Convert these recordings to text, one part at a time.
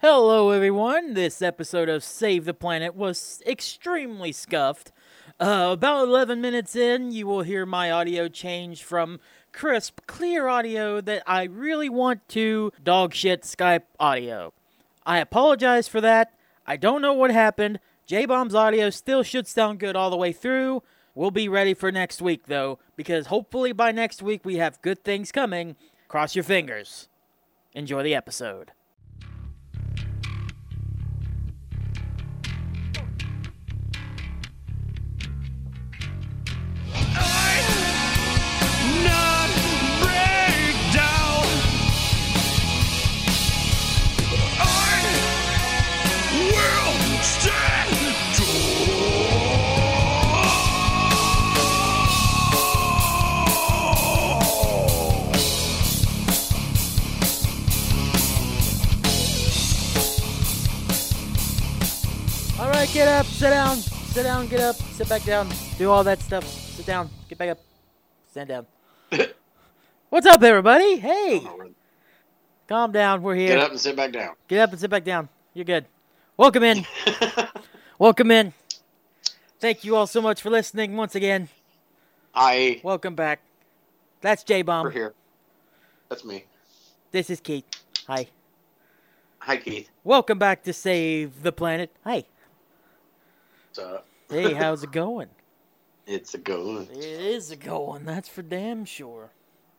Hello, everyone. This episode of Save the Planet was extremely scuffed. Uh, about 11 minutes in, you will hear my audio change from crisp, clear audio that I really want to dog shit Skype audio. I apologize for that. I don't know what happened. J Bomb's audio still should sound good all the way through. We'll be ready for next week, though, because hopefully by next week we have good things coming. Cross your fingers. Enjoy the episode. Get up, sit down, sit down, get up, sit back down, do all that stuff. Sit down, get back up, stand down. What's up, everybody? Hey, calm down. We're here. Get up and sit back down. Get up and sit back down. You're good. Welcome in. Welcome in. Thank you all so much for listening once again. I Welcome back. That's J Bomb. we're here. That's me. This is Keith. Hi. Hi Keith. Welcome back to Save the Planet. Hi. Hey, how's it going? It's a going. It is a going. That's for damn sure.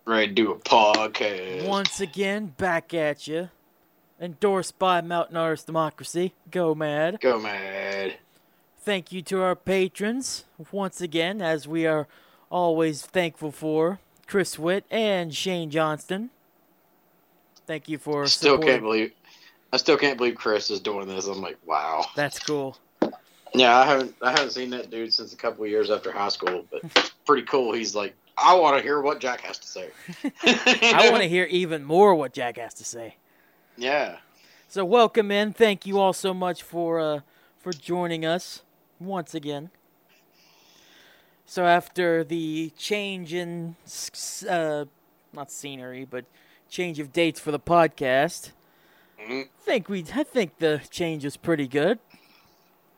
Ready to do a podcast. Once again, back at you. Endorsed by Mountain Artist Democracy. Go mad. Go mad. Thank you to our patrons once again, as we are always thankful for Chris Witt and Shane Johnston. Thank you for Still supporting- can't believe. I still can't believe Chris is doing this. I'm like, wow. That's cool. Yeah, I haven't I haven't seen that dude since a couple of years after high school, but pretty cool. He's like, I want to hear what Jack has to say. I want to hear even more what Jack has to say. Yeah. So welcome in. Thank you all so much for uh, for joining us once again. So after the change in uh, not scenery, but change of dates for the podcast, Mhm. I think we I think the change is pretty good.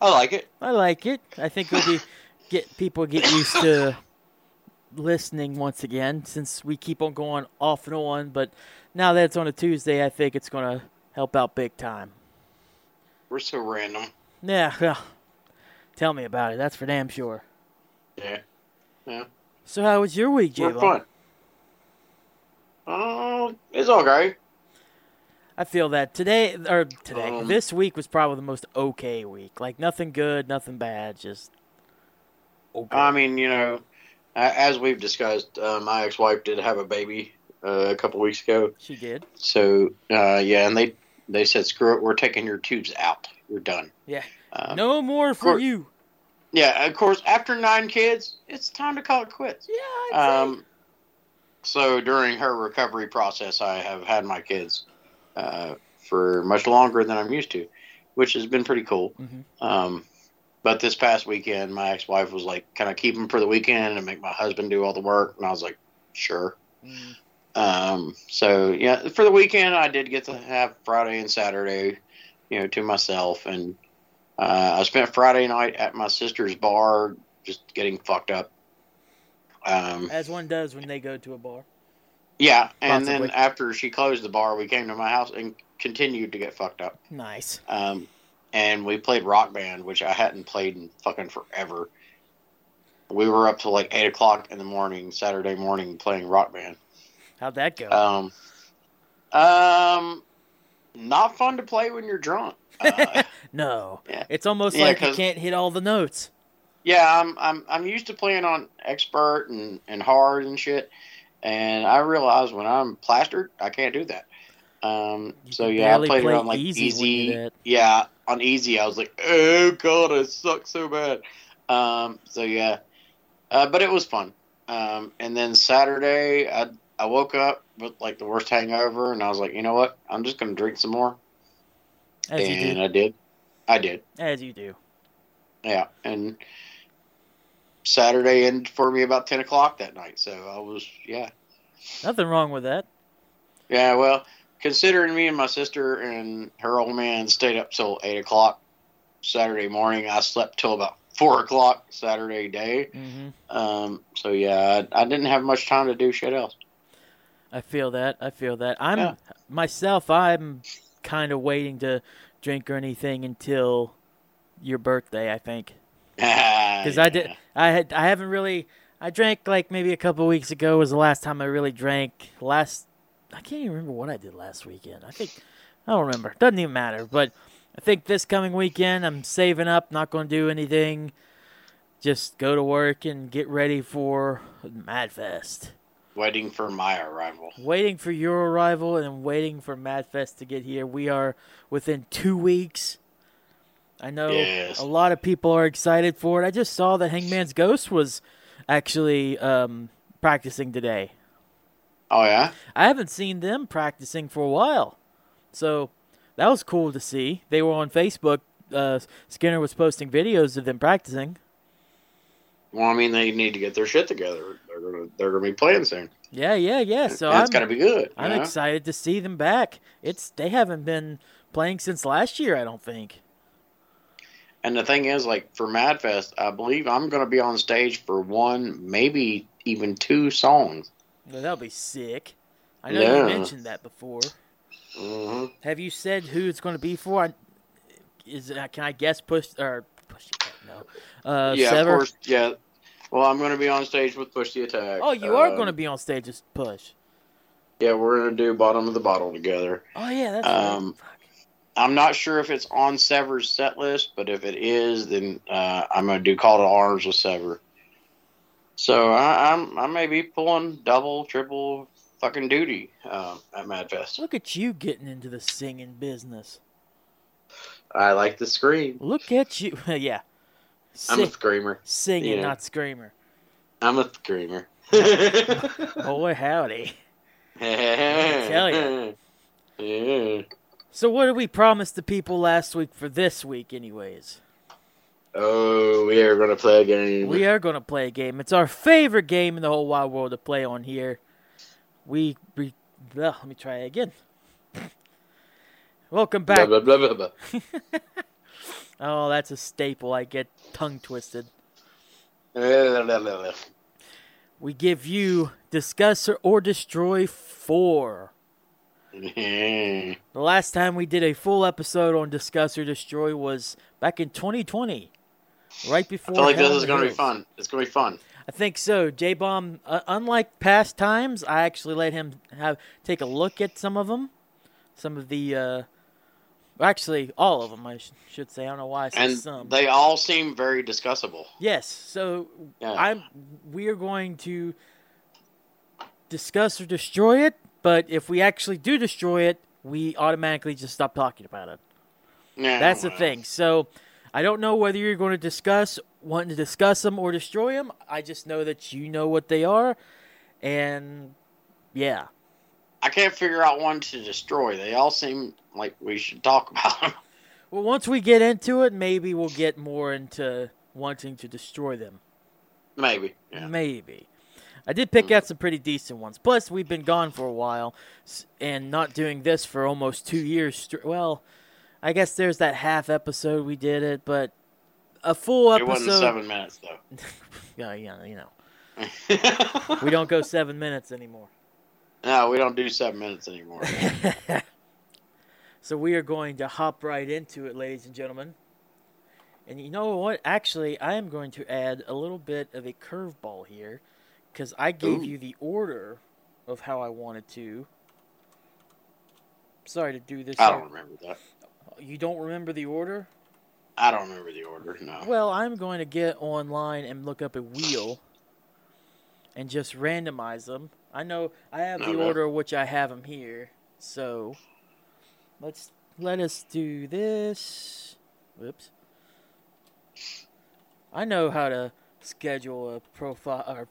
I like it. I like it. I think it'll be get people get used to listening once again since we keep on going off and on. But now that it's on a Tuesday, I think it's gonna help out big time. We're so random. Yeah, well, tell me about it. That's for damn sure. Yeah. Yeah. So how was your week, J We're fun. Oh, it's okay. I feel that today or today, Um, this week was probably the most okay week. Like nothing good, nothing bad, just okay. I mean, you know, as we've discussed, uh, my ex-wife did have a baby uh, a couple weeks ago. she did. So uh, yeah, and they they said, "Screw it, we're taking your tubes out. You're done." Yeah. Um, no more for course- you. Yeah, of course. After nine kids, it's time to call it quits. Yeah. Um, so during her recovery process, I have had my kids uh, for much longer than I'm used to, which has been pretty cool. Mhm. Um, but this past weekend, my ex-wife was like, "Can I keep them for the weekend and make my husband do all the work?" And I was like, "Sure." Mm. Um, so yeah, for the weekend, I did get to have Friday and Saturday, you know, to myself, and uh, I spent Friday night at my sister's bar, just getting fucked up. Um, As one does when they go to a bar. Yeah, and then after she closed the bar, we came to my house and continued to get fucked up. Nice. Um, and we played Rock Band, which I hadn't played in fucking forever. We were up till like eight o'clock in the morning, Saturday morning, playing Rock Band. How'd that go? Um, um, not fun to play when you're drunk. Uh, no. yeah. It's almost Yeah, like you can't hit all the notes. yeah, I'm I'm I'm used to playing on expert and and hard and shit, and I realize when I'm plastered, I can't do that. Um, so yeah, I played it on like easy easy. Yeah, on easy, I was like, oh god, it sucks so bad. Um, so yeah, uh, but it was fun. Um, and then Saturday, I I woke up with like the worst hangover, and I was like, you know what? I'm just gonna drink some more, As you and do. I did. I did. As you do. Yeah, and Saturday ended for me about ten o'clock that night. So I was, yeah, Nothing wrong with that. yeah. Well, considering me and my sister and her old man stayed up till eight o'clock Saturday morning, I slept till about four o'clock Saturday day. hmm Um, so yeah, I, I didn't have much time to do shit else. I feel that. I feel that. I'm Yeah. myself. I'm kind of waiting to drink or anything until your birthday. I think because Because I did. I had. I haven't really. I drank like maybe a couple weeks ago was the last time I really drank. Last. I can't even remember what I did last weekend. I think. I don't remember. Doesn't even matter. But I think this coming weekend I'm saving up. Not going to do anything. Just go to work and get ready for Madfest. Waiting for my arrival. waiting for your arrival and waiting for MadFest to get here. We are within two weeks. I know Yes. a lot of people are excited for it. I just saw that Hangman's Ghost was actually um, practicing today. Oh yeah. I haven't seen them practicing for a while, so that was cool to see. They were on Facebook. Uh, Skinner was posting videos of them practicing. Well, I mean, they need to get their shit together. They're gonna they're gonna be playing soon. Yeah, yeah, yeah. So And I'm, it's gotta be good. I'm know? excited to see them back. It's they haven't been playing since last year, I don't think. And the thing is, like for Madfest, I believe I'm gonna be on stage for one, maybe even two songs. Well, that'll be sick. I know Yeah. you mentioned that before. hmm Have you said who it's going to be for? I, is it, can I guess? Push or push? No. Uh, yeah, Sever? of course. Yeah. Well, I'm gonna be on stage with Push the Attack. Oh, you are Um, going to be on stage as Push. Yeah, we're gonna do Bottom of the Bottle together. Oh yeah, that's Um, right. I'm not sure if it's on Sever's set list, but if it is, then uh, I'm gonna do Call to Arms with Sever. So I, I'm I may be pulling double, triple fucking duty uh, at Madfest. Look at you getting into the singing business. I like the scream. Look at you. yeah. I'm a screamer. singing, yeah. not screamer. I'm a screamer. Boy, howdy. tell ya. Yeah. So, what did we promise the people last week for this week, anyways? Oh, we are gonna play a game. We are going to play a game. It's our favorite game in the whole wide world to play on here. We, we let me try it again. Welcome back. blah, blah, blah, blah. Oh, that's a staple. I get tongue twisted. We give you Discuss or- or Destroy 4. The last time we did a full episode on Discuss or Destroy was back in 2020, right before. I feel like Hell this is gonna be fun. It's gonna be fun. I think so. J Bomb, uh, unlike past times, I actually let him have take a look at some of them, some of the, uh, actually all of them. I sh- should say. I don't know why I said And some. they all seem very discussable. yes. So Yeah. I'm. We are going to discuss or destroy it. But if we actually do destroy it, we automatically just stop talking about it. Yeah, That's the well, thing. So I don't know whether you're going to discuss wanting to discuss them or destroy them. I just know that you know what they are, and yeah, I can't figure out one to destroy. They all seem like we should talk about them. well, once we get into it, maybe we'll get more into wanting to destroy them. Maybe. Yeah. Maybe. I did pick out mm. some pretty decent ones. Plus, we've been gone for a while and not doing this for almost two years. Well, I guess there's that half episode we did it, but a full episode. It wasn't seven minutes though. Yeah, yeah, you know. We don't go seven minutes anymore. no, we don't do seven minutes anymore. so we are going to hop right into it, ladies and gentlemen. And you know what? Actually, I am going to add a little bit of a curveball here because I gave Ooh. you the order of how I wanted to. Sorry to do this. I here. don't remember that. You don't remember the order? I don't remember the order. No. Well, I'm going to get online and look up a wheel and just randomize them. I know I have the Okay. order which I have them here. So let's let us do this. Whoops. I know how to schedule a profile or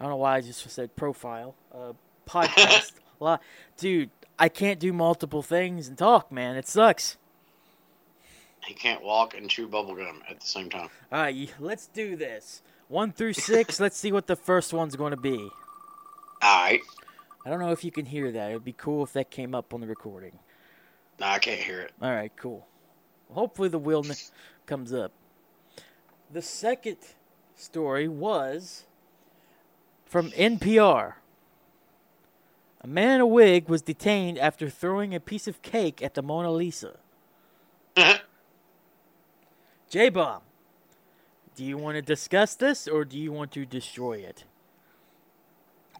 I don't know why I just said profile. Uh podcast. Dude, I can't do multiple things and talk, man. It sucks. He can't walk and chew bubblegum at the same time. All right, let's do this. One through six. let's see what the first one's going to be. All right. I don't know if you can hear that. It'd be cool if that came up on the recording. No, I can't hear it. All right, cool. Hopefully the wheel comes up. The second story was from NPR. A man in a wig was detained after throwing a piece of cake at the Mona Lisa. Mm-hmm. J Bomb, do you want to discuss this or do you want to destroy it?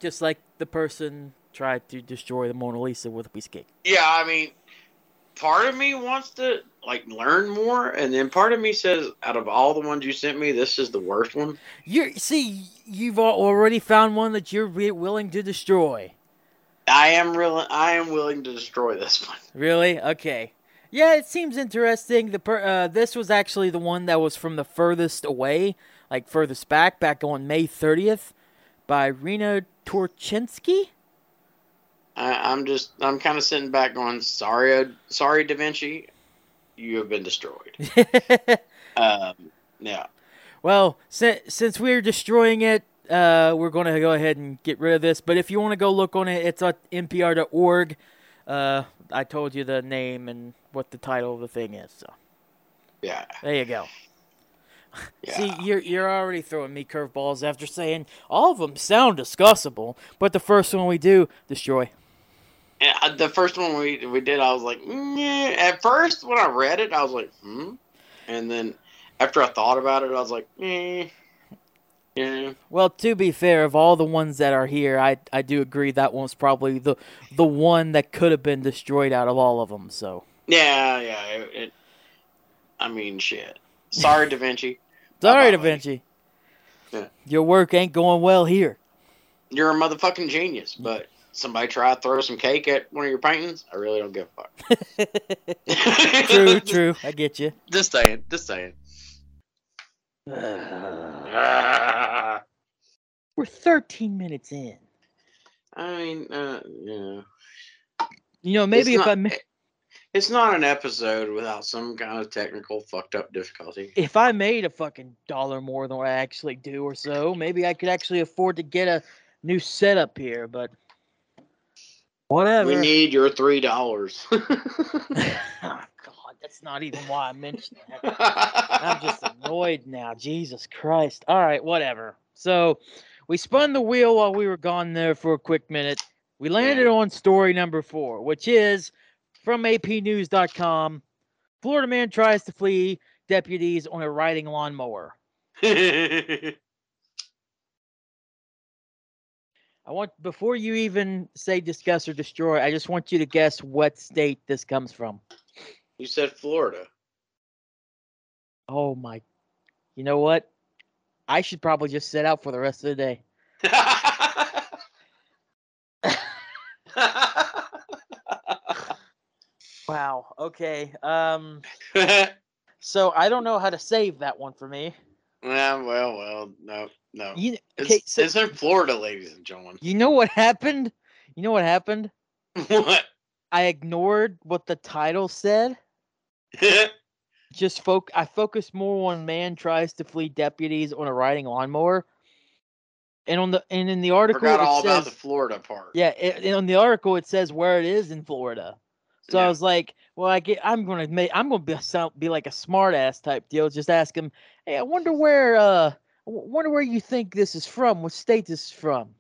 Just like the person tried to destroy the Mona Lisa with a piece of cake. yeah, I mean, part of me wants to like learn more, and then part of me says, out of all the ones you sent me, this is the worst one. You see, you've already found one that you're willing to destroy. I am real. I am willing to destroy this one. Really? Okay. Yeah, it seems interesting. The per- uh, this was actually the one that was from the furthest away, like furthest back, back on May 30th, by Rina Torchinsky. I, I'm just. I'm kind of sitting back, going, "Sorry, sorry, Da Vinci, you have been destroyed." um, yeah. well, si- since we're destroying it, uh, we're going to go ahead and get rid of this. But if you want to go look on it, it's at npr.org. Uh, I told you the name and what the title of the thing is. So Yeah. there you go. Yeah. See, you're you're already throwing me curveballs after saying all of them sound discussable, but the first one we do destroy. Uh, the first one we we did, I was like, "Nyeh." at first when I read it, I was like, hmm, and then after I thought about it, I was like, yeah, Well, to be fair, of all the ones that are here, I I do agree that one's probably the the one that could have been destroyed out of all of them. So yeah, yeah. It, it I mean, shit. Sorry, Da Vinci. sorry, Da Vinci. Yeah. Your work ain't going well here. You're a motherfucking genius, but somebody try to throw some cake at one of your paintings. I really don't give a fuck. true, true. I get you. Just saying. Just saying. We're 13 minutes in. I mean, uh, yeah. You know, maybe It's if not- I ma- It's not an episode without some kind of technical fucked up difficulty. if I made a fucking dollar more than what I actually do or so, maybe I could actually afford to get a new setup here, but whatever. We need your three dollars. oh, God, that's not even why I mentioned that. I'm just annoyed now. Jesus Christ. All right, whatever. So we spun the wheel while we were gone there for a quick minute. We landed on story number four, which is from apnews.com. Florida man tries to flee deputies on a riding lawnmower. I want before you even say discuss or destroy, I just want you to guess what state this comes from. you said Florida. Oh my. You know what? I should probably just sit out for the rest of the day. Wow. Okay. Um so I don't know how to save that one for me. Yeah, well, well, no, no. You It's, okay, so it's in Florida, ladies and gentlemen. you know what happened? You know what happened? what? I ignored what the title said. Just foc I focused more on man tries to flee deputies on a riding lawnmower. And on the and in the article Forgot all says about the Florida part. Yeah, it, and on the article it says where it is in Florida. So I was like, well, I get, I'm gonna make, I'm gonna be sound, be like a smart ass type deal. Just ask him, hey, I wonder where, uh, wonder where you think this is from. What state this is from?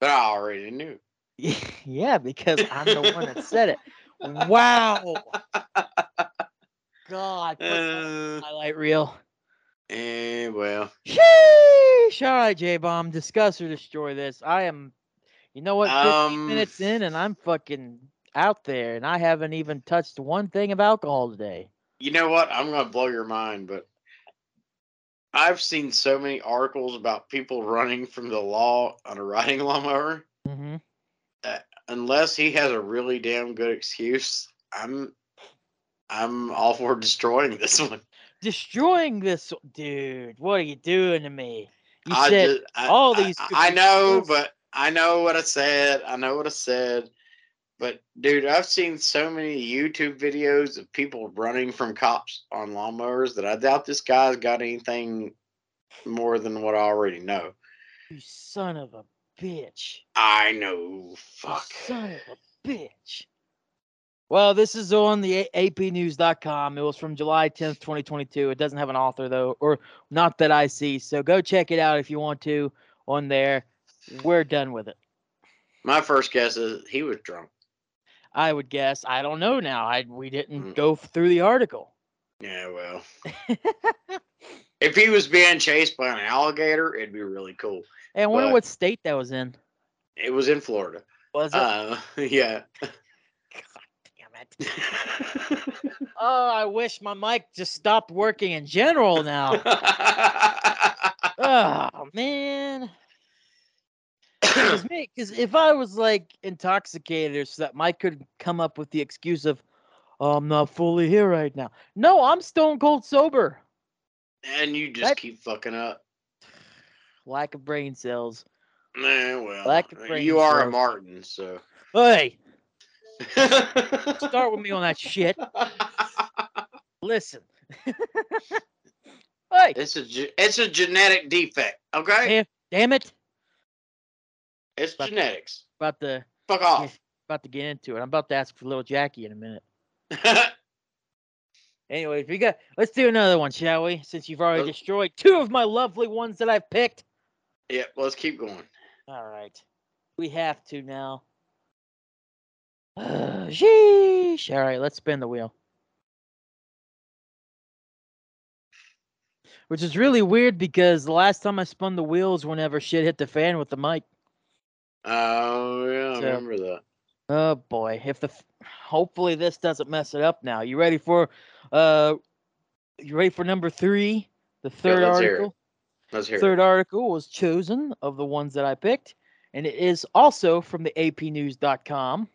But I already knew. yeah, because I'm the one that said it. Wow. God, put that in Uh, highlight reel. eh, well. Sheesh. All right, J Bomb, discuss or destroy this. I am, you know what, 15 Um, minutes in, and I'm fucking out there, and I haven't even touched one thing of alcohol today. You know what? I'm going to blow your mind, but I've seen so many articles about people running from the law on a riding lawnmower. Mm-hmm. Unless he has a really damn good excuse, I'm I'm all for destroying this one. Destroying this, dude. What are you doing to me? You I said just- I- all these could I, know, but I know what I said. I know what I said. But dude, I've seen so many YouTube videos of people running from cops on lawnmowers that I doubt this guy's got anything more than what I already know. you son of a bitch. I know. You Fuck. Son of a bitch. Well, this is on the apnews.com. It was from July 10th, 2022. It doesn't have an author, though, or not that I see. So go check it out if you want to on there. We're done with it. My first guess is he was drunk. I would guess. I don't know now. I We didn't Mm. go through the article. Yeah, well. if he was being chased by an alligator, it'd be really cool. And I wonder But- what state that was in. It was in Florida. Was it? Uh, yeah. God damn it. Oh, I wish my mic just stopped working in general now. oh man. Because me, because if I was like intoxicated or so that Mike could come up with the excuse of, oh, I'm not fully here right now. No, I'm stone cold sober. and you just That- keep fucking up. Lack of brain cells. Nah, well, you Lack of brain are a. Martin, so. Hey, start with me on that shit. Listen. hey, It's a it's a genetic defect, okay? Damn. damn it. It's But- genetics. About to Fuck off. about to get into it. I'm about to ask for little Jackie in a minute. Anyways, we got let's do another one, shall we? Since you've already Let's- destroyed two of my lovely ones that I've picked. yeah, let's keep going. All right. We have to now. Uh, sheesh. All right, let's spin the wheel. Which is really weird because the last time I spun the wheels, whenever shit hit the fan with the mic. Oh yeah, I So- remember that. Oh boy, if the hopefully this doesn't mess it up now. You ready for uh you ready for number 3? The third let's hear it. article. Let's hear Third article was chosen of the ones that I picked and it is also from the apnews.com.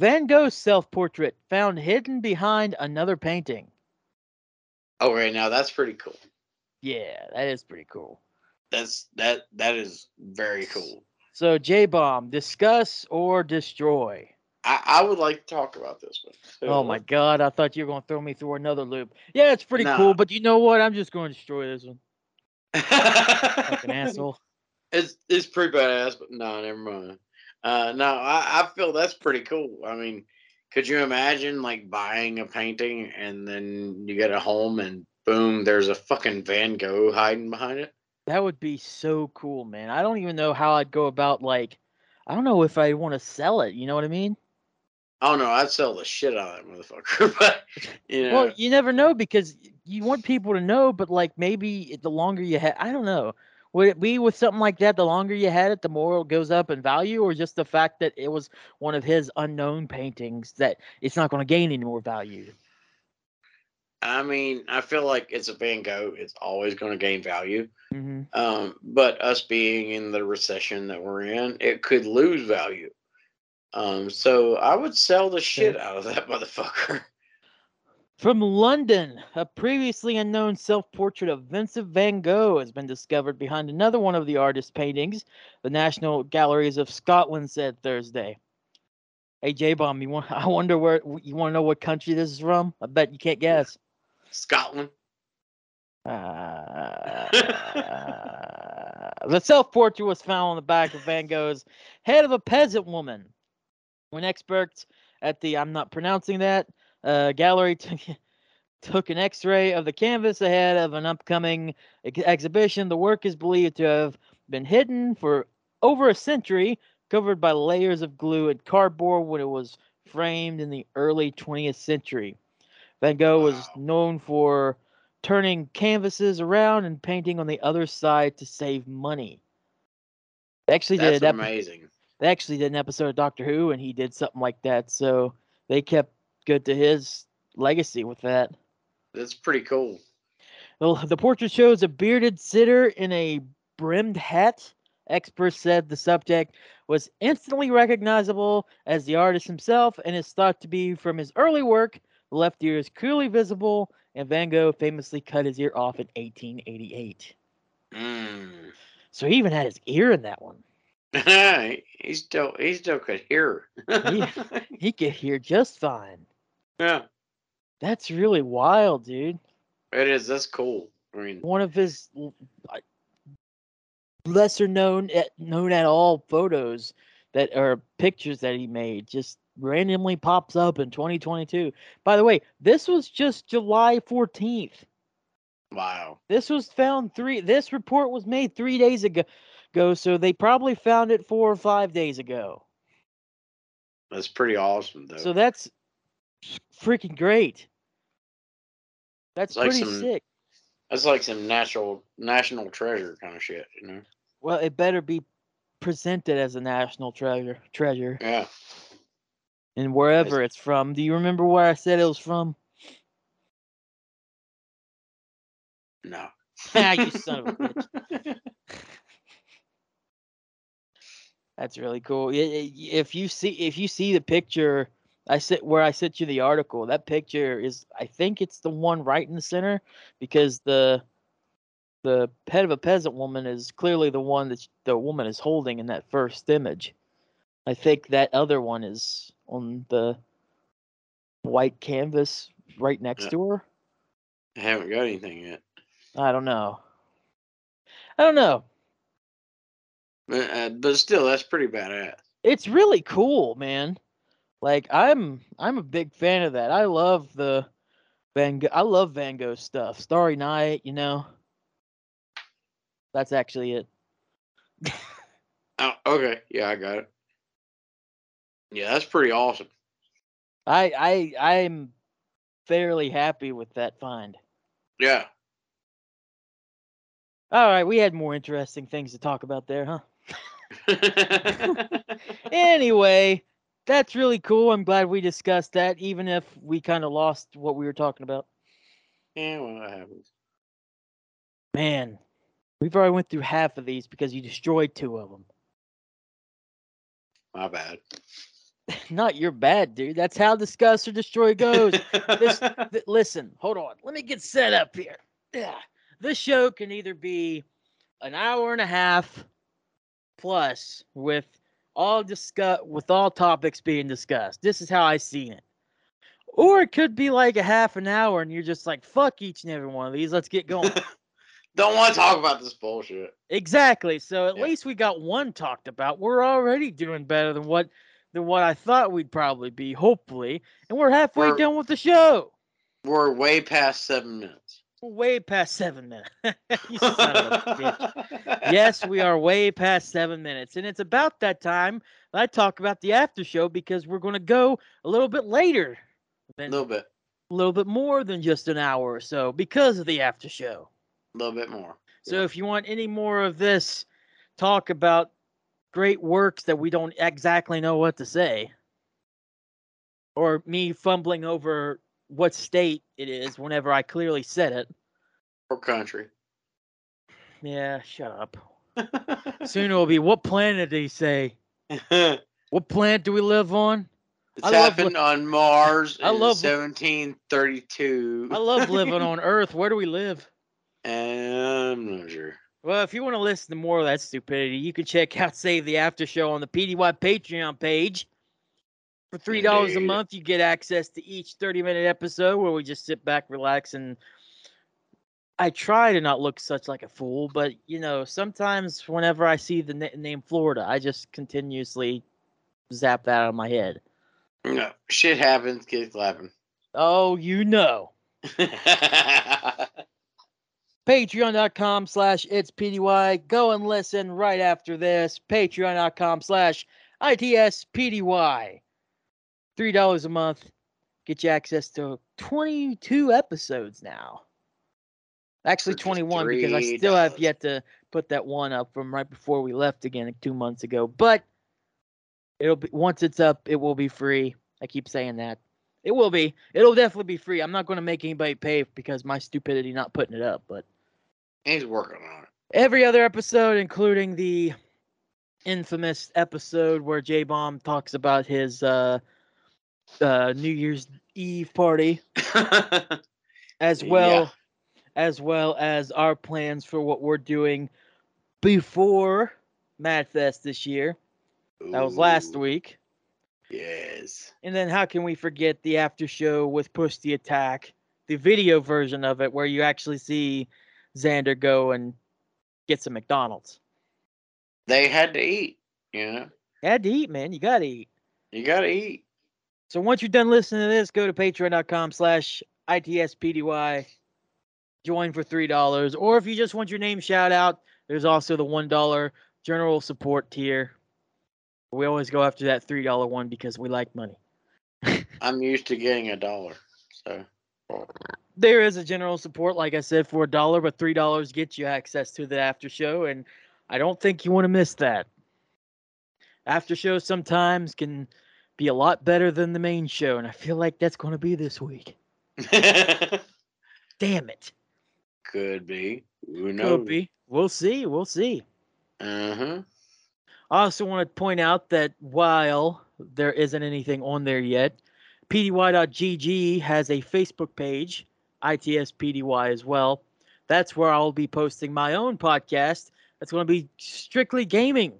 Van Gogh's self-portrait found hidden behind another painting. Oh, right now that's pretty cool. Yeah, that is pretty cool. That's that that is very cool. So J-Bomb, discuss or destroy. I, I would like to talk about this one. Oh my god, I thought you were going to throw me through another loop. Yeah, it's pretty Nah. cool, but you know what? I'm just going to destroy this one. Fucking asshole. It's it's pretty badass, but no, never mind. Uh, no, I, I feel that's pretty cool. I mean, could you imagine like buying a painting and then you get it home and boom, there's a fucking Van Gogh hiding behind it? That would be so cool, man. I don't even know how I'd go about like I don't know if I want to sell it, you know what I mean? Oh no, I'd sell the shit out of that motherfucker. but you know, Well, you never know because you want people to know, but like maybe the longer you had I don't know. Would it be with something like that, the longer you had it, the more it goes up in value, or just the fact that it was one of his unknown paintings that it's not going to gain any more value? I mean, I feel like it's a Van Gogh. It's always going to gain value. hmm Um, but us being in the recession that we're in, it could lose value. Um, so I would sell the shit out of that motherfucker. From London, a previously unknown self portrait of Vincent van Gogh has been discovered behind another one of the artist's paintings, the National Galleries of Scotland said Thursday. Hey, J Bomb, you want, I wonder where you want to know what country this is from? I bet you can't guess. Scotland. Uh, the self portrait was found on the back of Van Gogh's head of a peasant woman. When experts at the, I'm not pronouncing that, uh, gallery took, took an x ray of the canvas ahead of an upcoming ex- exhibition, the work is believed to have been hidden for over a century, covered by layers of glue and cardboard when it was framed in the early 20th century. Van Gogh was known for turning canvases around and painting on the other side to save money. They actually That's did an amazing. they actually did an episode of Doctor Who and he did something like that, so they kept good to his legacy with that. That's pretty cool. Well, the portrait shows a bearded sitter in a brimmed hat. Experts said the subject was instantly recognizable as the artist himself and is thought to be from his early work. The left ear is clearly visible, and Van Gogh famously cut his ear off in 1888. Mm. So he even had his ear in that one. he still he still could hear. Yeah. He could hear just fine. yeah, That's really wild, dude. it is. That's cool. I mean, One of his lesser known known at all photos that are pictures that he made just randomly pops up in 2022. By the way, this was just July 14th. Wow. This was found three. This report was made three days ago. Go, so they probably found it four or five days ago. That's pretty awesome, though. So that's freaking great. That's like pretty some- sick. That's like some national national treasure kind of shit, you know? Well, it better be presented as a national treasure. Treasure, Yeah. And wherever it's from. Do you remember where I said it was from? No. Ah, you son of a bitch. That's really cool. If you see if you see the picture, I sit where I sent you the article. That picture is I think it's the one right in the center because the the head of a peasant woman is clearly the one that the woman is holding in that first image. I think that other one is on the white canvas right next to her. I haven't got anything yet. I don't know. I don't know. But, uh, but still, that's pretty badass. it's really cool, man. Like I'm I'm a big fan of that. I love the Van I love Van Gogh stuff. Starry Night, you know. That's actually it. Oh, okay. Yeah, I got it. Yeah, that's pretty awesome. I I I'm fairly happy with that find. Yeah. All right, we had more interesting things to talk about there, huh? Anyway, that's really cool. I'm glad we discussed that, even if we kind of lost what we were talking about. yeah, well, that happens. Man, we've already went through half of these because you destroyed two of them. My bad. Not your bad, dude. That's how discuss or destroy goes. This, th- listen, hold on. Let me get set up here. Yeah. This show can either be an hour and a half plus with all discuss with all topics being discussed. This is how I seen it. Or it could be like a half an hour and you're just like, fuck each and every one of these. Let's get going. Don't want to talk about this bullshit. Exactly. So at Yeah. least we got one talked about. We're already doing better than what than what I thought we'd probably be, hopefully. And we're halfway We're- done with the show. We're way past seven minutes. We're way past seven minutes. you son of a bitch. Yes, we are way past seven minutes. And it's about that time that I talk about the after show because we're gonna go a little bit later. A little bit. a little bit more than just an hour or so because of the after show. A little bit more. So if you want any more of this talk about great works that we don't exactly know what to say, or me fumbling over what state it is whenever I clearly said it, Or country. yeah, shut up. Soon it will be what planet did he say? What planet do we live on? I love happened on Mars I love- 1732. I love living on Earth. Where do we live? I'm not sure. Well, if you want to listen to more of that stupidity, you can check out Save the After Show on the PDY Patreon page. For three dollars a month, you get access to each thirty-minute episode where we just sit back, relax, and I try to not look such like a fool, but you know, sometimes whenever I see the na- name Florida, I just continuously zap that out of my head. No, shit happens. Kids clapping. Oh, you know. patreon.com slash it's pdy go and listen right after this. Patreon.com slash its pdy three dollars a month. Get you access to 22 episodes now. Actually For just 21 because i still have yet to put that one up from right before we left again like, two months ago but it'll be once it's up it will be free. I keep saying that. It will be. It'll definitely be free. I'm not going to make anybody pay because my stupidity not putting it up but He's working on it. every other episode, including the infamous episode where J Bomb talks about his uh, uh, New Year's Eve party, as well Yeah. as well as our plans for what we're doing before Madfest this year. That was last week. Yes. And then how can we forget the after show with Push the Attack, the video version of it where you actually see Xander go and get some McDonald's. they had to eat. You know, Had to eat, man. You gotta eat. you got to eat. So once you're done listening to this, go to patreon.com slash ITSPDY. Join for three dollars. Or if you just want your name shout out, there's also the one dollar general support tier. We always go after that three dollar one because we like money. I'm used to getting a dollar. So There is a general support, like I said, for a dollar, but three dollars gets you access to the after show, and I don't think you want to miss that. After show sometimes can be a lot better than the main show, and I feel like that's going to be this week. Damn it. could be. Who knows? Could be. We'll see. We'll see. Uh-huh. I also want to point out that while there isn't anything on there yet, pdy.gg has a Facebook page, ITSPDY as well. That's where I'll be posting my own podcast. That's going to be strictly gaming.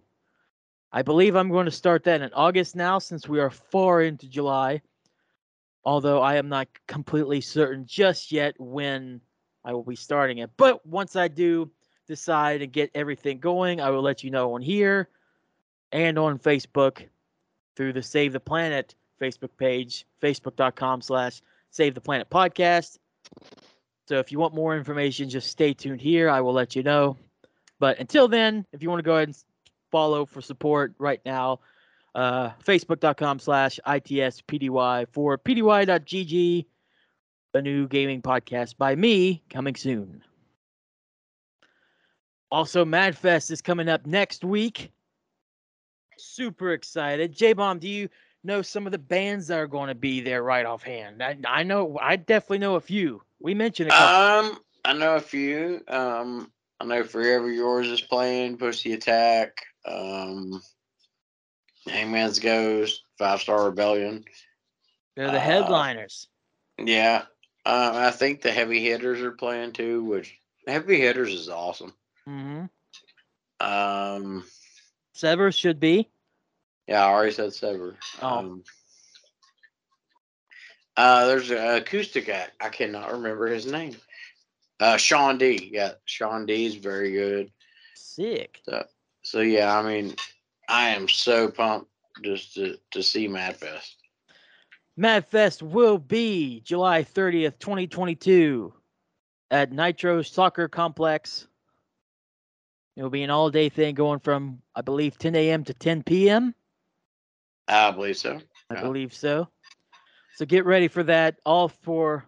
I believe I'm going to start that in August now since we are far into July. Although I am not completely certain just yet when I will be starting it. But once I do decide and get everything going, I will let you know on here and on Facebook through the Save the Planet Facebook page, facebook.com slash Save the Planet Podcast. So if you want more information, just stay tuned here. I will let you know. But until then, if you want to go ahead and follow for support right now, uh, facebook.com slash ITSPDY for PDY.GG, a new gaming podcast by me coming soon. Also, MadFest is coming up next week. Super excited. J Bomb, do you know some of the bands that are going to be there right offhand? I, I know, I definitely know a few. We mentioned a couple. Um, I know a few. Um, I know Forever Yours is playing, Push the Attack, um, Hangman's Ghost, Five Star Rebellion. They're the uh, headliners. Yeah. Um, I think the heavy hitters are playing too, which heavy hitters is awesome. hmm Um, Sever should be. Yeah, I already said Sever. Oh. Um, uh, there's an acoustic guy. I cannot remember his name. Uh, Sean D. Yeah, Sean D is very good. Sick. So yeah, I mean, I am so pumped just to to see Madfest. MadFest will be July 30th, 2022 at Nitro Soccer Complex. It'll be an all day thing going from, I believe, 10 a.m. to 10 p.m. I believe so. I believe so. So get ready for that. All for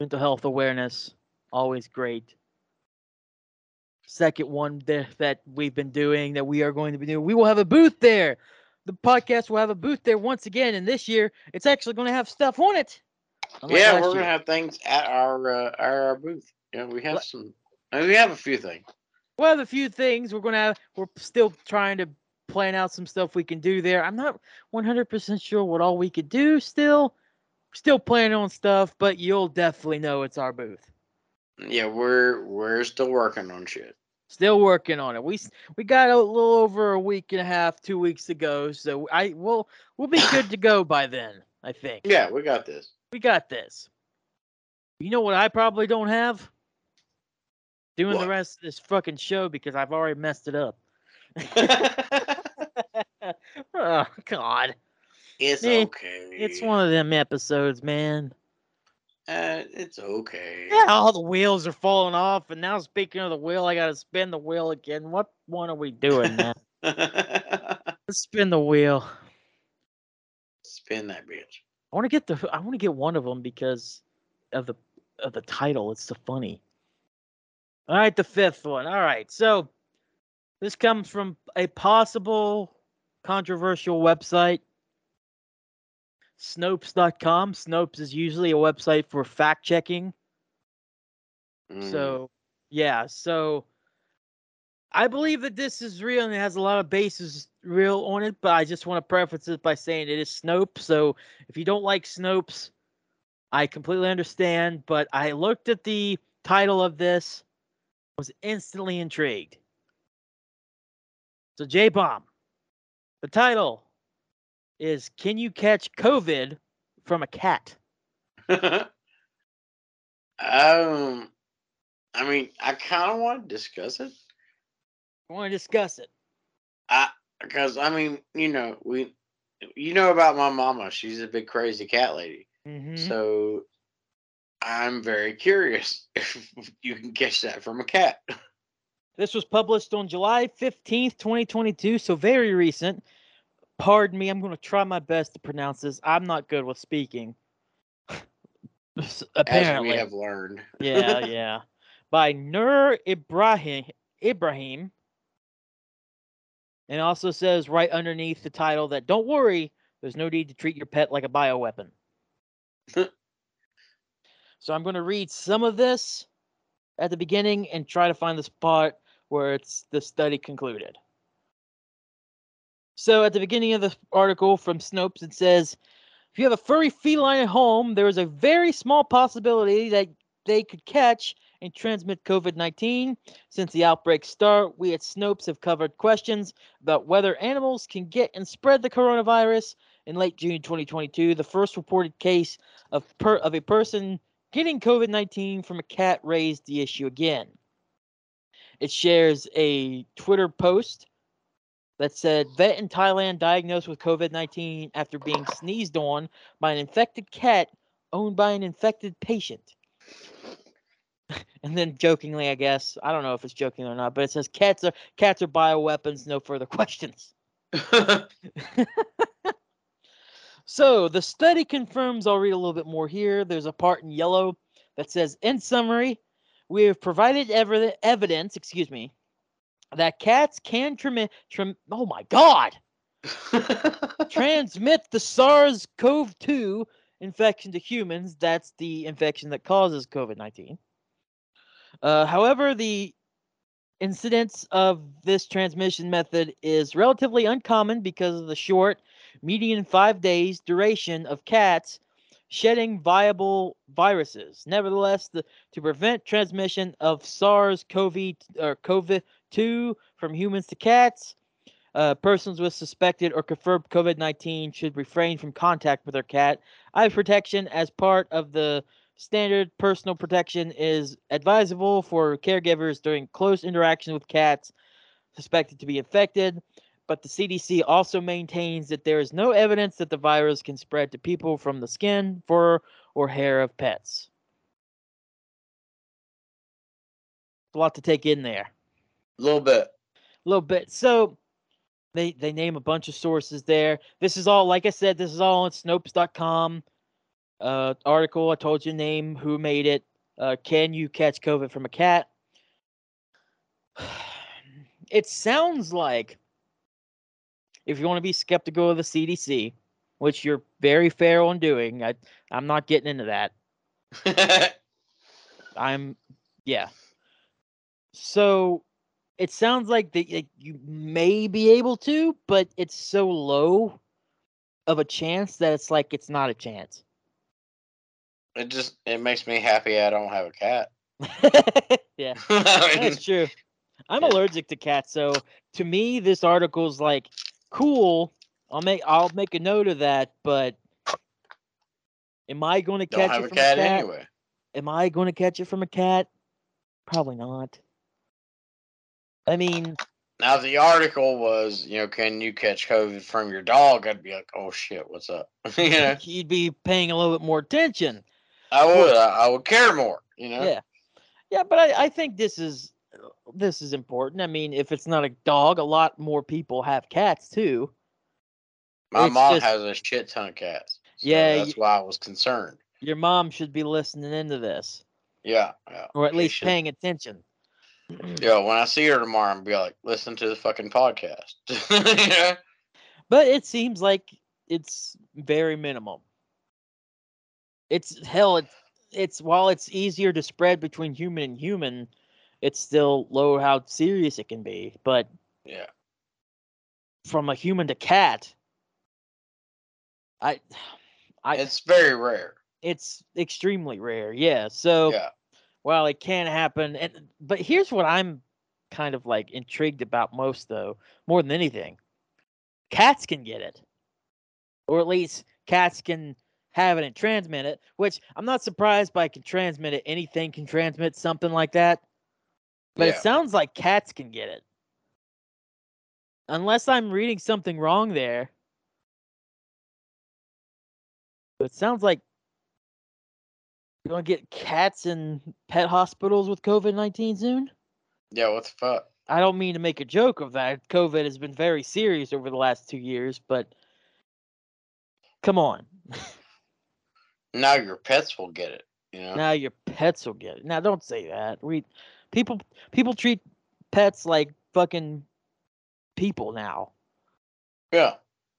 mental health awareness. Always great. Second one there that we've been doing that we are going to be doing. We will have a booth there. The podcast will have a booth there once again, and this year it's actually going to have stuff on it. Unlike yeah, we're year. gonna have things at our uh, our, booth. Yeah, we have some. I mean, we have a few things. We'll have a few things. We're going to have. We're still trying to plan out some stuff we can do there. I'm not 100% sure what all we could do. Still, still planning on stuff, but you'll definitely know it's our booth. Yeah, we're we're still working on shit. Still working on it. We we got a little over a week and a half, two weeks ago. So I will we'll be good to go by then. I think. Yeah, we got this. We got this. You know what I probably don't have? Doing the rest of this fucking show because I've already messed it up. oh God. it's Eh, okay. It's one of them episodes, man. Uh, it's okay. Yeah, all the wheels are falling off, and now speaking of the wheel, I gotta spin the wheel again. What one are we doing, man? Let's spin the wheel. Spin that bitch. I want to get the. I want to get one of them because of the of the title. It's so funny. All right, the fifth one. All right, so this comes from a possible controversial website, Snopes.com. Snopes is usually a website for fact checking. Mm. So, yeah, so I believe that this is real and it has a lot of bases real on it, but I just want to preface it by saying it is Snopes. So, if you don't like Snopes, I completely understand, but I looked at the title of this, was instantly intrigued. So, J Bomb, the title is Can You Catch COVID from a Cat? um, I mean, I kind of want to discuss it. I want to discuss it. I because I mean, you know, we you know about my mama. She's a big crazy cat lady. Mhm. So I'm very curious if you can catch that from a cat. This was published on July 15th, 2022, so very recent. Pardon me, I'm going to try my best to pronounce this. I'm not good with speaking. S- As Apparently. we have learned. yeah, yeah. By Nur Ibrahim Ibrahim. And it also says right underneath the title that don't worry, there's no need to treat your pet like a bioweapon. so I'm going to read some of this at the beginning and try to find the spot where it's the study concluded. So at the beginning of the article from Snopes, it says, if you have a furry feline at home, there is a very small possibility that they could catch and transmit COVID 19. Since the outbreak start, we at Snopes have covered questions about whether animals can get and spread the coronavirus. In late June 2022, the first reported case of, per- of a person getting COVID 19 from a cat raised the issue again. It shares a Twitter post that said vet in Thailand diagnosed with COVID 19 after being sneezed on by an infected cat owned by an infected patient. and then jokingly, I guess, I don't know if it's joking or not, but it says cats are cats are bioweapons, no further questions. So the study confirms, I'll read a little bit more here. There's a part in yellow that says, in summary, we have provided ever evidence, excuse me, that cats can trim, trim oh my god, transmit the SARS-CoV-2 infection to humans. That's the infection that causes COVID-19. Uh, however, the incidence of this transmission method is relatively uncommon because of the short, median five days duration of cats shedding viable viruses. Nevertheless, the, to prevent transmission of SARS-CoV or COVID-2 from humans to cats, uh, persons with suspected or confirmed COVID-19 should refrain from contact with their cat. Eye protection as part of the standard personal protection is advisable for caregivers during close interaction with cats suspected to be infected. But the CDC also maintains that there is no evidence that the virus can spread to people from the skin, fur, or hair of pets. A lot to take in there. A little bit. A little bit. So they they name a bunch of sources there. This is all, like I said, this is all on Snopes.com. Uh, article. I told you name who made it. Uh, can you catch COVID from a cat? It sounds like if you want to be skeptical of the CDC, which you're very fair on doing, I I'm not getting into that. I'm yeah. So it sounds like that you may be able to, but it's so low of a chance that it's like it's not a chance. it just it makes me happy I don't have a cat. yeah, I mean, that's true. I'm Yeah. allergic to cats, so to me this article's like cool. I'll make I'll make a note of that, but am I going to catch it a from cat a cat? anyway. Am I going to catch it from a cat? Probably not. I mean, Now, the article was, you know, can you catch COVID from your dog? I'd be like, oh shit, what's up? you know, you'd be paying a little bit more attention. I would, I, I would care more. You know, Yeah. Yeah, but I, I think this is this is important. I mean, if it's not a dog, a lot more people have cats too. my it's mom just- has a shit ton of cats. So Yeah, that's y- why I was concerned. Your mom should be listening into this, Yeah, yeah. or at least should. paying attention. Yeah, when I see her tomorrow, I'm gonna be like, listen to the fucking podcast. you know? But it seems like it's very minimal. It's hell. It's it's while it's easier to spread between human and human, it's still low how serious it can be. But Yeah. from a human to cat, I, I It's very rare. it's extremely rare. Yeah. So Yeah. while it can happen, and but here's what I'm kind of like intrigued about most though, more than anything. Cats can get it. Or at least cats can have it and transmit it, which I'm not surprised by can transmit it. Anything can transmit something like that. But it sounds like cats can get it. Unless I'm reading something wrong there. But it sounds like you're going to get cats in pet hospitals with COVID 19 soon? Yeah, what the fuck? I don't mean to make a joke of that. COVID has been very serious over the last two years, but come on. Now your pets will get it. You know. Now your pets will get it. Now don't say that. We people people treat pets like fucking people now. Yeah.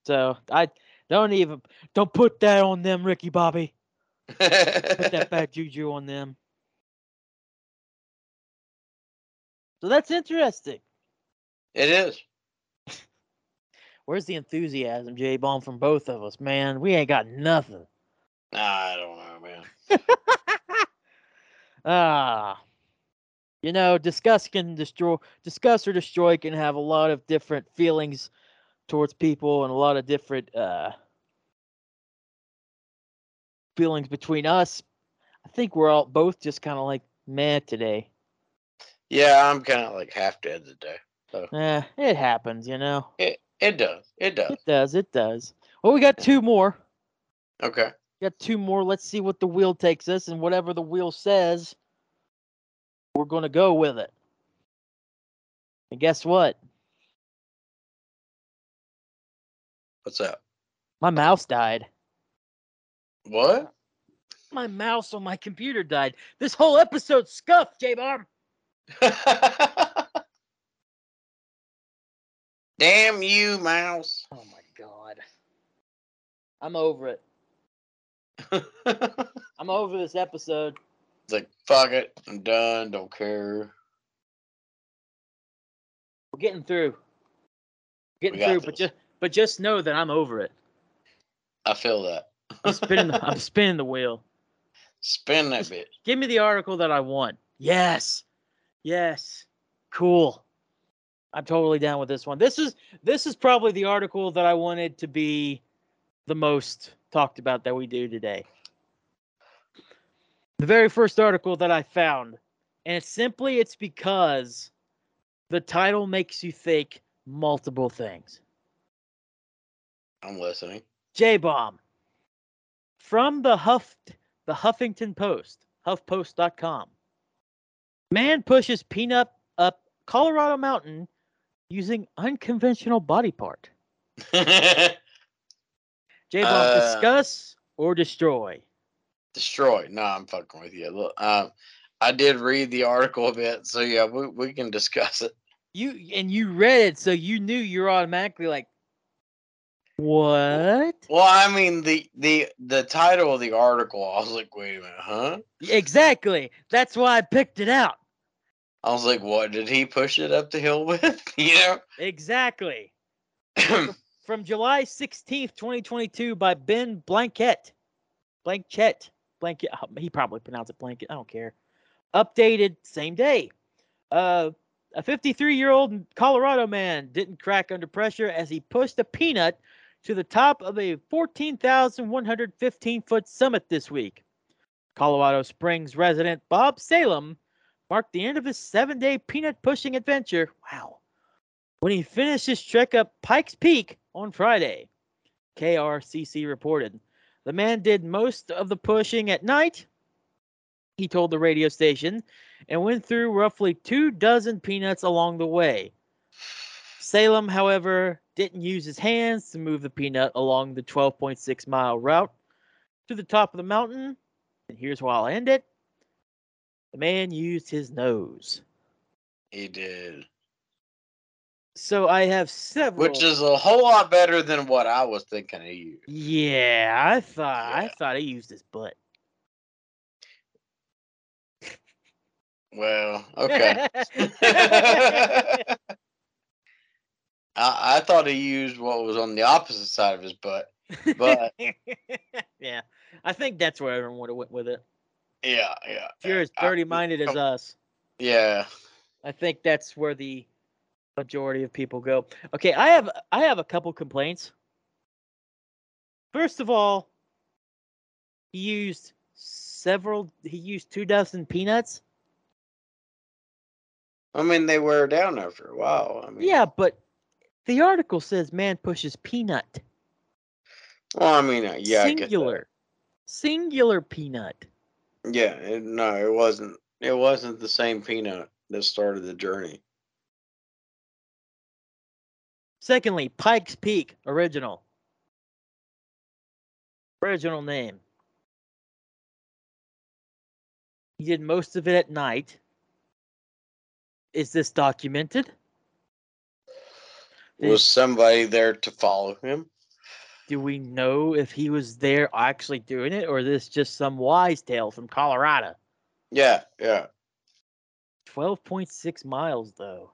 So I don't even don't put that on them, Ricky Bobby. Put that bad juju on them. So that's interesting. it is. Where's the enthusiasm, J Bomb, from both of us, man? We ain't got nothing. I don't know, man. ah. You know, discuss can destroy discuss or destroy can have a lot of different feelings towards people and a lot of different uh feelings between us. I think we're all both just kind of like mad today. Yeah, I'm kind of like half dead today. So. Yeah, it happens, you know. It it does. It does. It does, it does. Well, we got two more. Okay. Got two more. Let's see what the wheel takes us, and whatever the wheel says, we're gonna go with it. And guess what? What's up? My mouse died. What? My mouse on my computer died. This whole episode scuffed, J Bomb. Damn you, mouse. Oh my god. I'm over it. I'm over this episode. Like fuck it. I'm done. Don't care. We're getting through. Getting through, but just but just know that I'm over it. I feel that. I'm spinning the, I'm spinning the wheel. Spin that bitch. Give me the article that I want. Yes. Yes. Cool. I'm totally down with this one. This is this is probably the article that I wanted to be the most talked about that we do today. The very first article that I found, and it's simply it's because the title makes you think multiple things. I'm listening. J Bomb from the Huff the Huffington Post, HuffPost.com. Man pushes peanut up Colorado mountain using unconventional body part. J Bomb, Uh, discuss or destroy. Destroy. No, I'm fucking with you. Look, um, I did read the article a bit, so yeah, we, we can discuss it. You and you read it, so you knew you're automatically like, what? Well, I mean the the the title of the article, I was like, wait a minute, huh? Exactly. That's why I picked it out. I was like, what did he push it up the hill with? you know? Exactly. from July 16th, 2022 by Ben Blanket. Blanket. Blanket. oh, He probably pronounced it blanket. I don't care. Updated same day. Uh, a 53 year old Colorado man didn't crack under pressure as he pushed a peanut to the top of a 14,115 foot summit this week. Colorado Springs resident Bob Salem marked the end of his seven day peanut pushing adventure. Wow when he finished his trek up Pikes Peak on Friday. KRCC reported. The man did most of the pushing at night, he told the radio station, and went through roughly two dozen peanuts along the way. Salem, however, didn't use his hands to move the peanut along the 12.6 mile route to the top of the mountain. And here's where I'll end it. The man used his nose. he did. So I have several. Which is a whole lot better than what I was thinking of you. Yeah, I thought I thought he used his butt. Well, okay. I, I thought he used what was on the opposite side of his butt. But yeah, I think that's where everyone would have went with it. yeah, yeah. If you're as dirty minded as us, Yeah. I think that's where the majority of people go. Okay, I have I have a couple complaints. First of all, he used several. He used two dozen peanuts. I mean, they wear down after a while. I mean, Yeah, but The article says man pushes peanut. Well, I mean, uh, yeah, I get that. Singular. Singular peanut. Yeah, it, no, it wasn't. It wasn't the same peanut that started the journey. Secondly, Pikes Peak original. Original name. He did most of it at night. Is this documented? Did- Was somebody there to follow him? do we know if he was there actually doing it, or is this just some wise tale from Colorado? Yeah, yeah, 12.6 miles, though.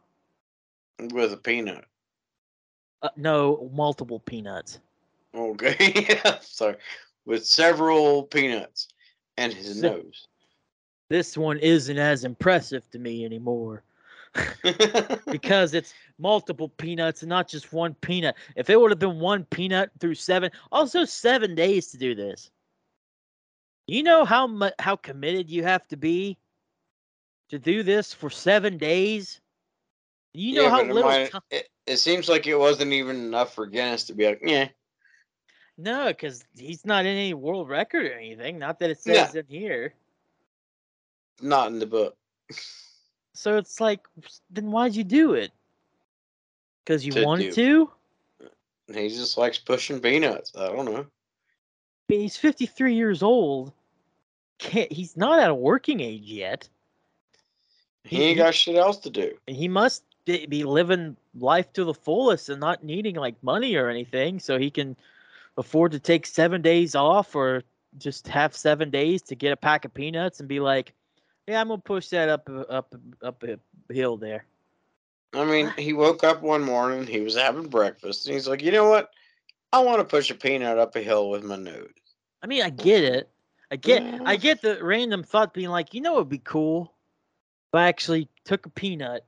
with a peanut. Uh, no, multiple peanuts. Okay, sorry, with several peanuts and his Se- nose. This one isn't as impressive to me anymore. because it's multiple peanuts and not just one peanut. If it would have been one peanut through seven, also seven days to do this. You know how mu- how committed you have to be to do this for seven days. You know Yeah, how little might- time. It, it seems like it wasn't even enough for Guinness to be like, yeah, No, because he's not in any world record or anything. Not that it says in here. not in the book. So it's like, then why'd you do it? Because you To wanted do. to? He just likes pushing peanuts. I don't know. But he's 53 years old. Can't, he's not at a working age yet. He He- ain't got shit else to do. And he must be living life to the fullest and not needing like money or anything. So he can afford to take seven days off or just have seven days to get a pack of peanuts and be like, yeah, I'm going to push that up, uh, up, up a hill there. I mean, he woke up one morning, he was having breakfast, and he's like, you know what? I want to push a peanut up a hill with my nose. I mean, I get it. I get I get the random thought being like, you know, it'd be cool if I actually took a peanut.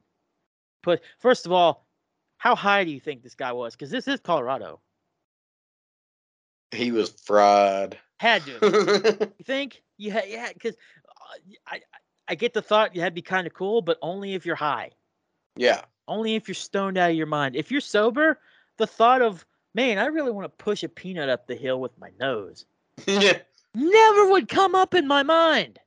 Put first of all, how high do you think this guy was? Because this is Colorado. He was fried. Had to. You think? You had, yeah, because I, uh, I I get the thought you had to be kind of cool, but only if you're high. yeah. Only if you're stoned out of your mind. If you're sober, the thought of man, I really want to push a peanut up the hill with my nose yeah. never would come up in my mind.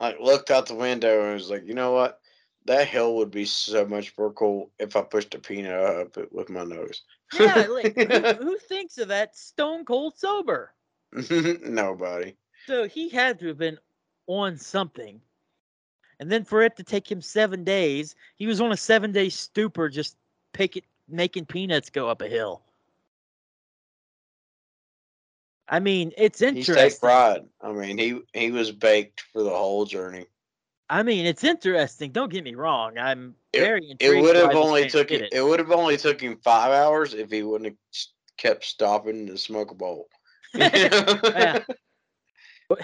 I looked out the window and was like, you know what? That hill would be so much more cool if I pushed a peanut up it with my nose. Yeah, like who, who thinks of that stone cold sober? Nobody. So he had to have been on something. And then for it to take him seven days, he was on a seven day stupor just picking, making peanuts go up a hill. I mean, it's He interesting. fried. I mean, he he was baked for the whole journey. I mean, it's interesting. Don't get me wrong. I'm It- very It intrigued. would have only took him, it would have only took him five hours if he wouldn't have kept stopping to smoke a bowl. Yeah.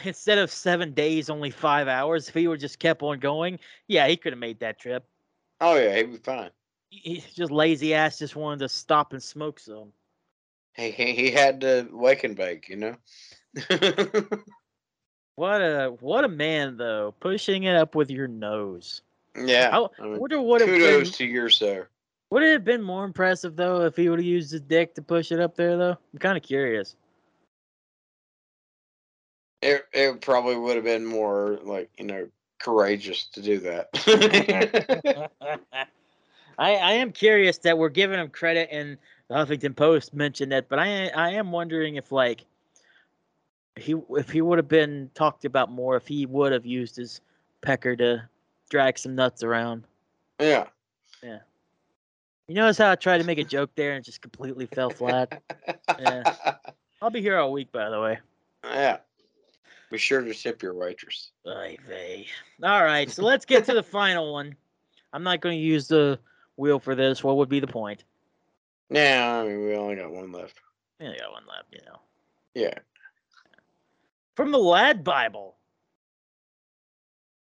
Instead of seven days, only five hours. If he would just kept on going, yeah, he could have made that trip. Oh yeah, he'd be fine. He- He's just lazy ass. Just wanted to stop and smoke some. He he, he had to wake and bake, you know. What a what a man though, pushing it up with your nose. yeah. I, I mean, wonder what it been, kudos to your sir. would it have been more impressive though if he would have used his dick to push it up there though. I'm kind of curious. It it probably would have been more like you know courageous to do that. I I am curious that we're giving him credit and the Huffington Post mentioned it, but I I am wondering if like he if he would have been talked about more if he would have used his pecker to drag some nuts around. yeah. Yeah. You notice how I tried to make a joke there and just completely fell flat. Yeah. I'll be here all week, by the way. Yeah. Be sure to tip your waitress. Ay vey. All right, so let's get to the final one. I'm not going to use the wheel for this. What would be the point? Yeah, I mean we only got one left. Yeah, I got one left, you know. Yeah. From the Lad Bible.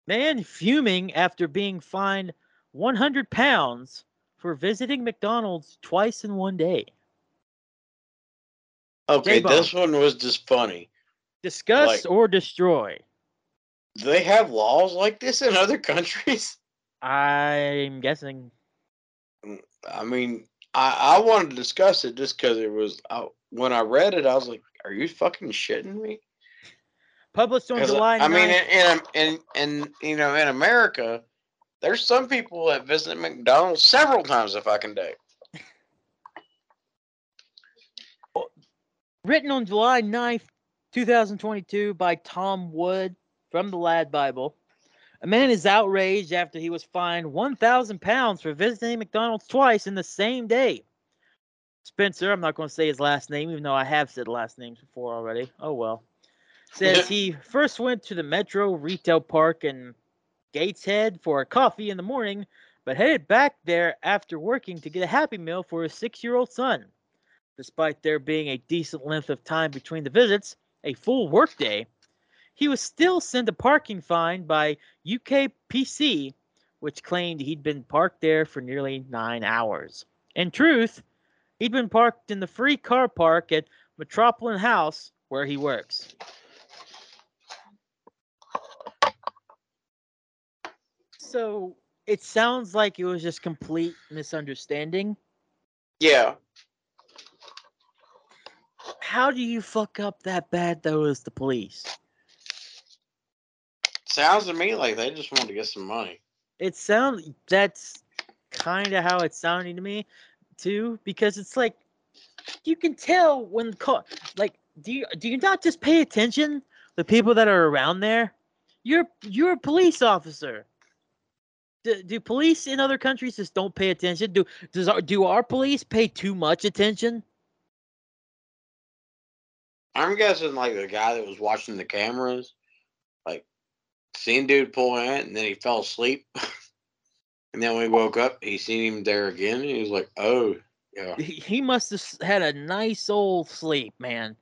Man fuming after being fined 100 pounds for visiting McDonald's twice in one day. Okay, J-Bomb. this one was just funny. Discuss Like- or destroy. Do they have laws like this in other countries? I'm guessing. Mm, I mean, I, I wanted to discuss it just because it was I, when I read it, I was like, "Are you fucking shitting me?" Published on July 9th. I mean, in, in in you know in America, there's some people that visit McDonald's several times if a fucking day. written on July 9th, 2022 by Tom Wood from the Lad Bible. A man is outraged after he was fined 1,000 pounds for visiting McDonald's twice in the same day. Spencer, I'm not going to say his last name, even though I have said last names before already. Oh well. Says he first went to the Metro Retail Park in Gateshead for a coffee in the morning, but headed back there after working to get a Happy Meal for his six year old son. Despite there being a decent length of time between the visits, a full workday, he was still sent a parking fine by UKPC, which claimed he'd been parked there for nearly nine hours. In truth, he'd been parked in the free car park at Metropolitan House where he works. So it sounds like it was just complete misunderstanding. Yeah, How do you fuck up that bad though as the police? sounds to me like they just wanted to get some money. It sounds that's kind of how it's sounding to me too because it's like you can tell when the car like do you do you not just pay attention the people that are around there you're you're a police officer do, do police in other countries just don't pay attention do does our, do our police pay too much attention I'm guessing like the guy that was watching the cameras, like seen dude pull in and then he fell asleep. and then when he woke up, he seen him there again. And he was like, "Oh, yeah, he, he must have had a nice old sleep man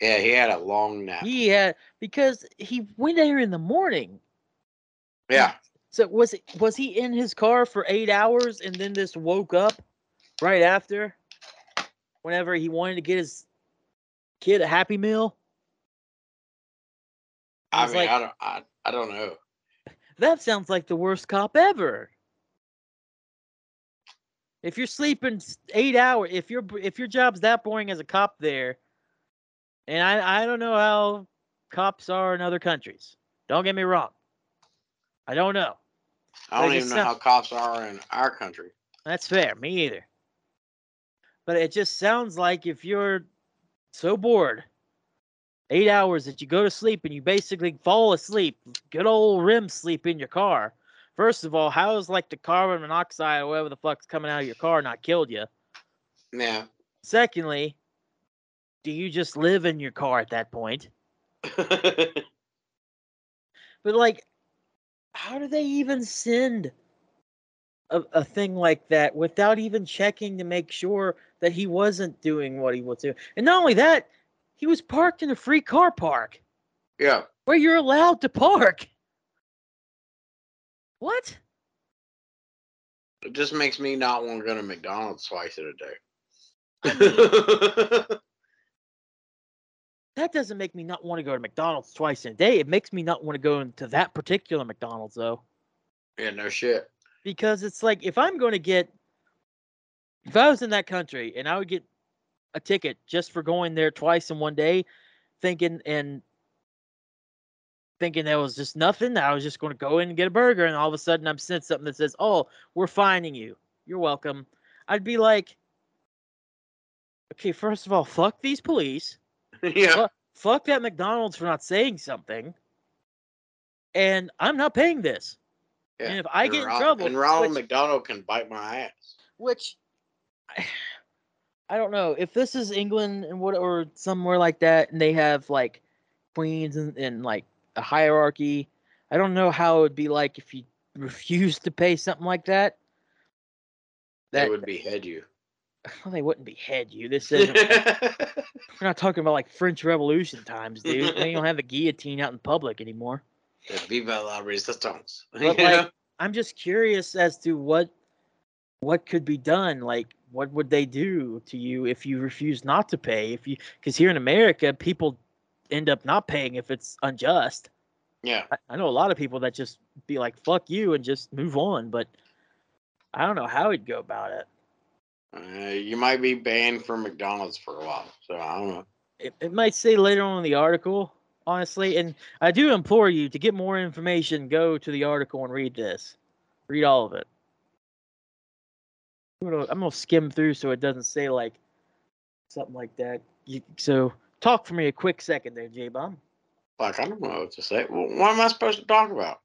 yeah." He had a long nap. he had because he went there in the morning yeah, So was it was he in his car for eight hours and then just woke up right after? Whenever he wanted to get his kid a happy meal? I He's mean, like- I don't, I, I don't know. That sounds like the worst cop ever. If you're sleeping eight hours, if your if your job's that boring as a cop there, and I I don't know how cops are in other countries. Don't get me wrong. I don't know. I don't Like, even know how cops are in our country. That's fair. Me either. But it just sounds like if you're so bored, eight hours that you go to sleep and you basically fall asleep, good old REM sleep in your car. First of all, how is like the carbon monoxide or whatever the fuck's coming out of your car not killed you? Yeah. Secondly, do you just live in your car at that point? But like, how do they even send a, a thing like that without even checking to make sure that he wasn't doing what he was doing? And not only that, he was parked in a free car park yeah. where you're allowed to park. What? It just makes me not want to go to McDonald's twice in a day. That doesn't make me not want to go to McDonald's twice in a day. It makes me not want to go into that particular McDonald's though. yeah, no shit. because it's like if I'm going to get if I was in that country and I would get a ticket just for going there twice in one day, thinking and thinking that was just nothing, I was just going to go in and get a burger, and all of a sudden I'm sent something that says, "Oh, we're finding you. You're welcome." I'd be like, "Okay, first of all, fuck these police." yeah. Fuck, fuck that McDonald's for not saying something. And I'm not paying this. yeah. and if I And get in trouble, and Ronald which- McDonald can bite my ass. which I, I don't know if this is England and what or somewhere like that, and they have like queens and, and like a hierarchy. I don't know how it would be like if you refuse to pay something like that. They That would behead you. Well, they wouldn't behead you. This isn't. we're not talking about like French Revolution times, dude. they don't have the guillotine out in public anymore. Viva la resistance. But like. I'm just curious as to what what could be done. Like, what would they do to you if you refuse not to pay? If you, because here in America, people end up not paying if it's unjust. yeah. I, I know a lot of people that just be like, "Fuck you" and just move on. But I don't know how he'd go about it. Uh, you might be banned from McDonald's for a while, so I don't know. It, it might say later on in the article, honestly. And I do implore you to get more information. Go to the article and read this. Read all of it. I'm gonna, I'm gonna skim through so it doesn't say like something like that. You, so talk for me a quick second there, J Bomb. Like I don't know what to say. Well, what am I supposed to talk about?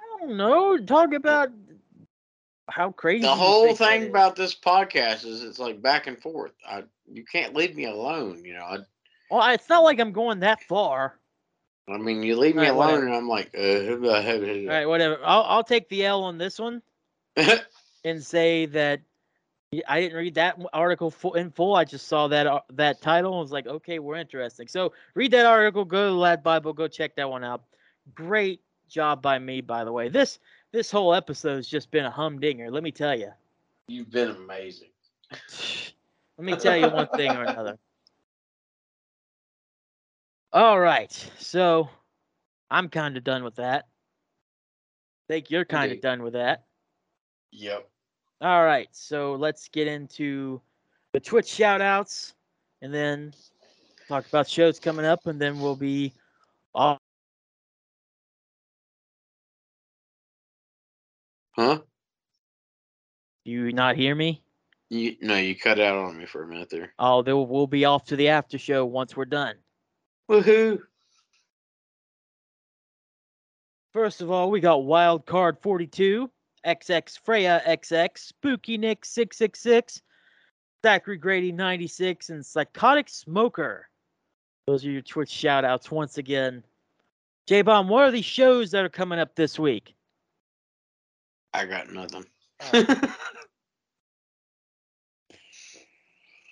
I don't know. Talk about how crazy The whole thing about this podcast is it's like back and forth. I you can't leave me alone. You know, I, Well, it's not like I'm going that far. I mean, you leave me Alright, alone, whatever. and I'm like, uh, All right, whatever. I'll I'll take the L on this one and say that I didn't read that article full, in full. I just saw that ar- that title and was like, okay, we're interesting. So read that article. Go to the Lad Bible. Go check that one out. Great job by me, by the way. This this whole episode's just been a humdinger. Let me tell you. You've been amazing. Let me tell you one thing or another. All right. So I'm kind of done with that. think you're kind of done with that. Yep. All right. So let's get into the Twitch shout outs and then talk about shows coming up and then we'll be off. Huh? You not hear me? You no, you cut out on me for a minute there. Oh, then we'll be off to the after show once we're done. Woohoo! First of all, we got Wild Card 42, XX Freya XX, Spooky Nick 666, Zachary Grady 96, and Psychotic Smoker. Those are your Twitch shout outs once again. J Bomb, what are these shows that are coming up this week? I got nothing.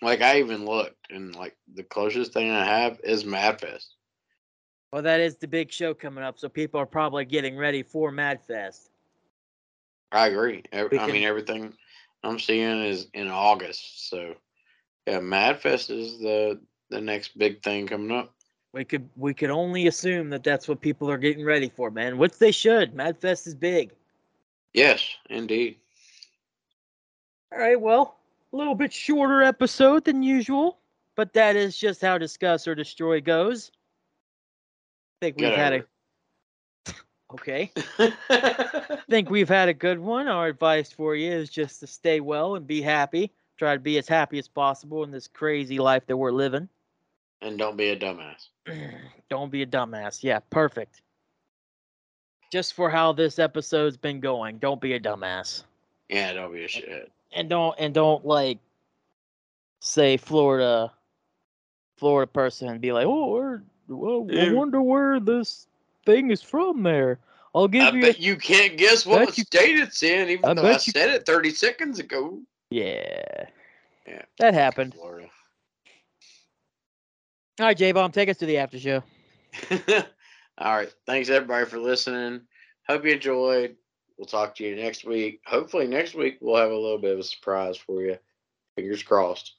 Like I even looked, and like the closest thing I have is Madfest. Well, that is the big show coming up, so people are probably getting ready for MadFest. I agree. We I mean, everything I'm seeing is in August. So, yeah, Madfest is the the next big thing coming up. We could we could only assume that that's what people are getting ready for, man. Which they should. MadFest is big. Yes, indeed. All right, well, a little bit shorter episode than usual, but that is just how Discuss or Destroy goes. I think we've had a okay. I think we've had a good one. Our advice for you is just to stay well and be happy. Try to be as happy as possible in this crazy life that we're living. and don't be a dumbass. Don't be a dumbass. Yeah, perfect. Just for how this episode's been going, don't be a dumbass. Yeah, don't be a shit. and don't and don't like say Florida Florida person and be like, oh, where, well, I wonder where this thing is from. There, I'll give I you. bet you can't guess what you- state it's in, even I though I you- said it 30 seconds ago. yeah, Yeah. that happened. Florida. All right, J Bomb, take us to the after show. All right. Thanks everybody for listening. Hope you enjoyed. We'll talk to you next week. Hopefully next week we'll have a little bit of a surprise for you. Fingers crossed.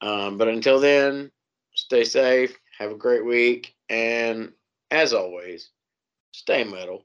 Um, but until then, stay safe. Have a great week. And as always, stay metal.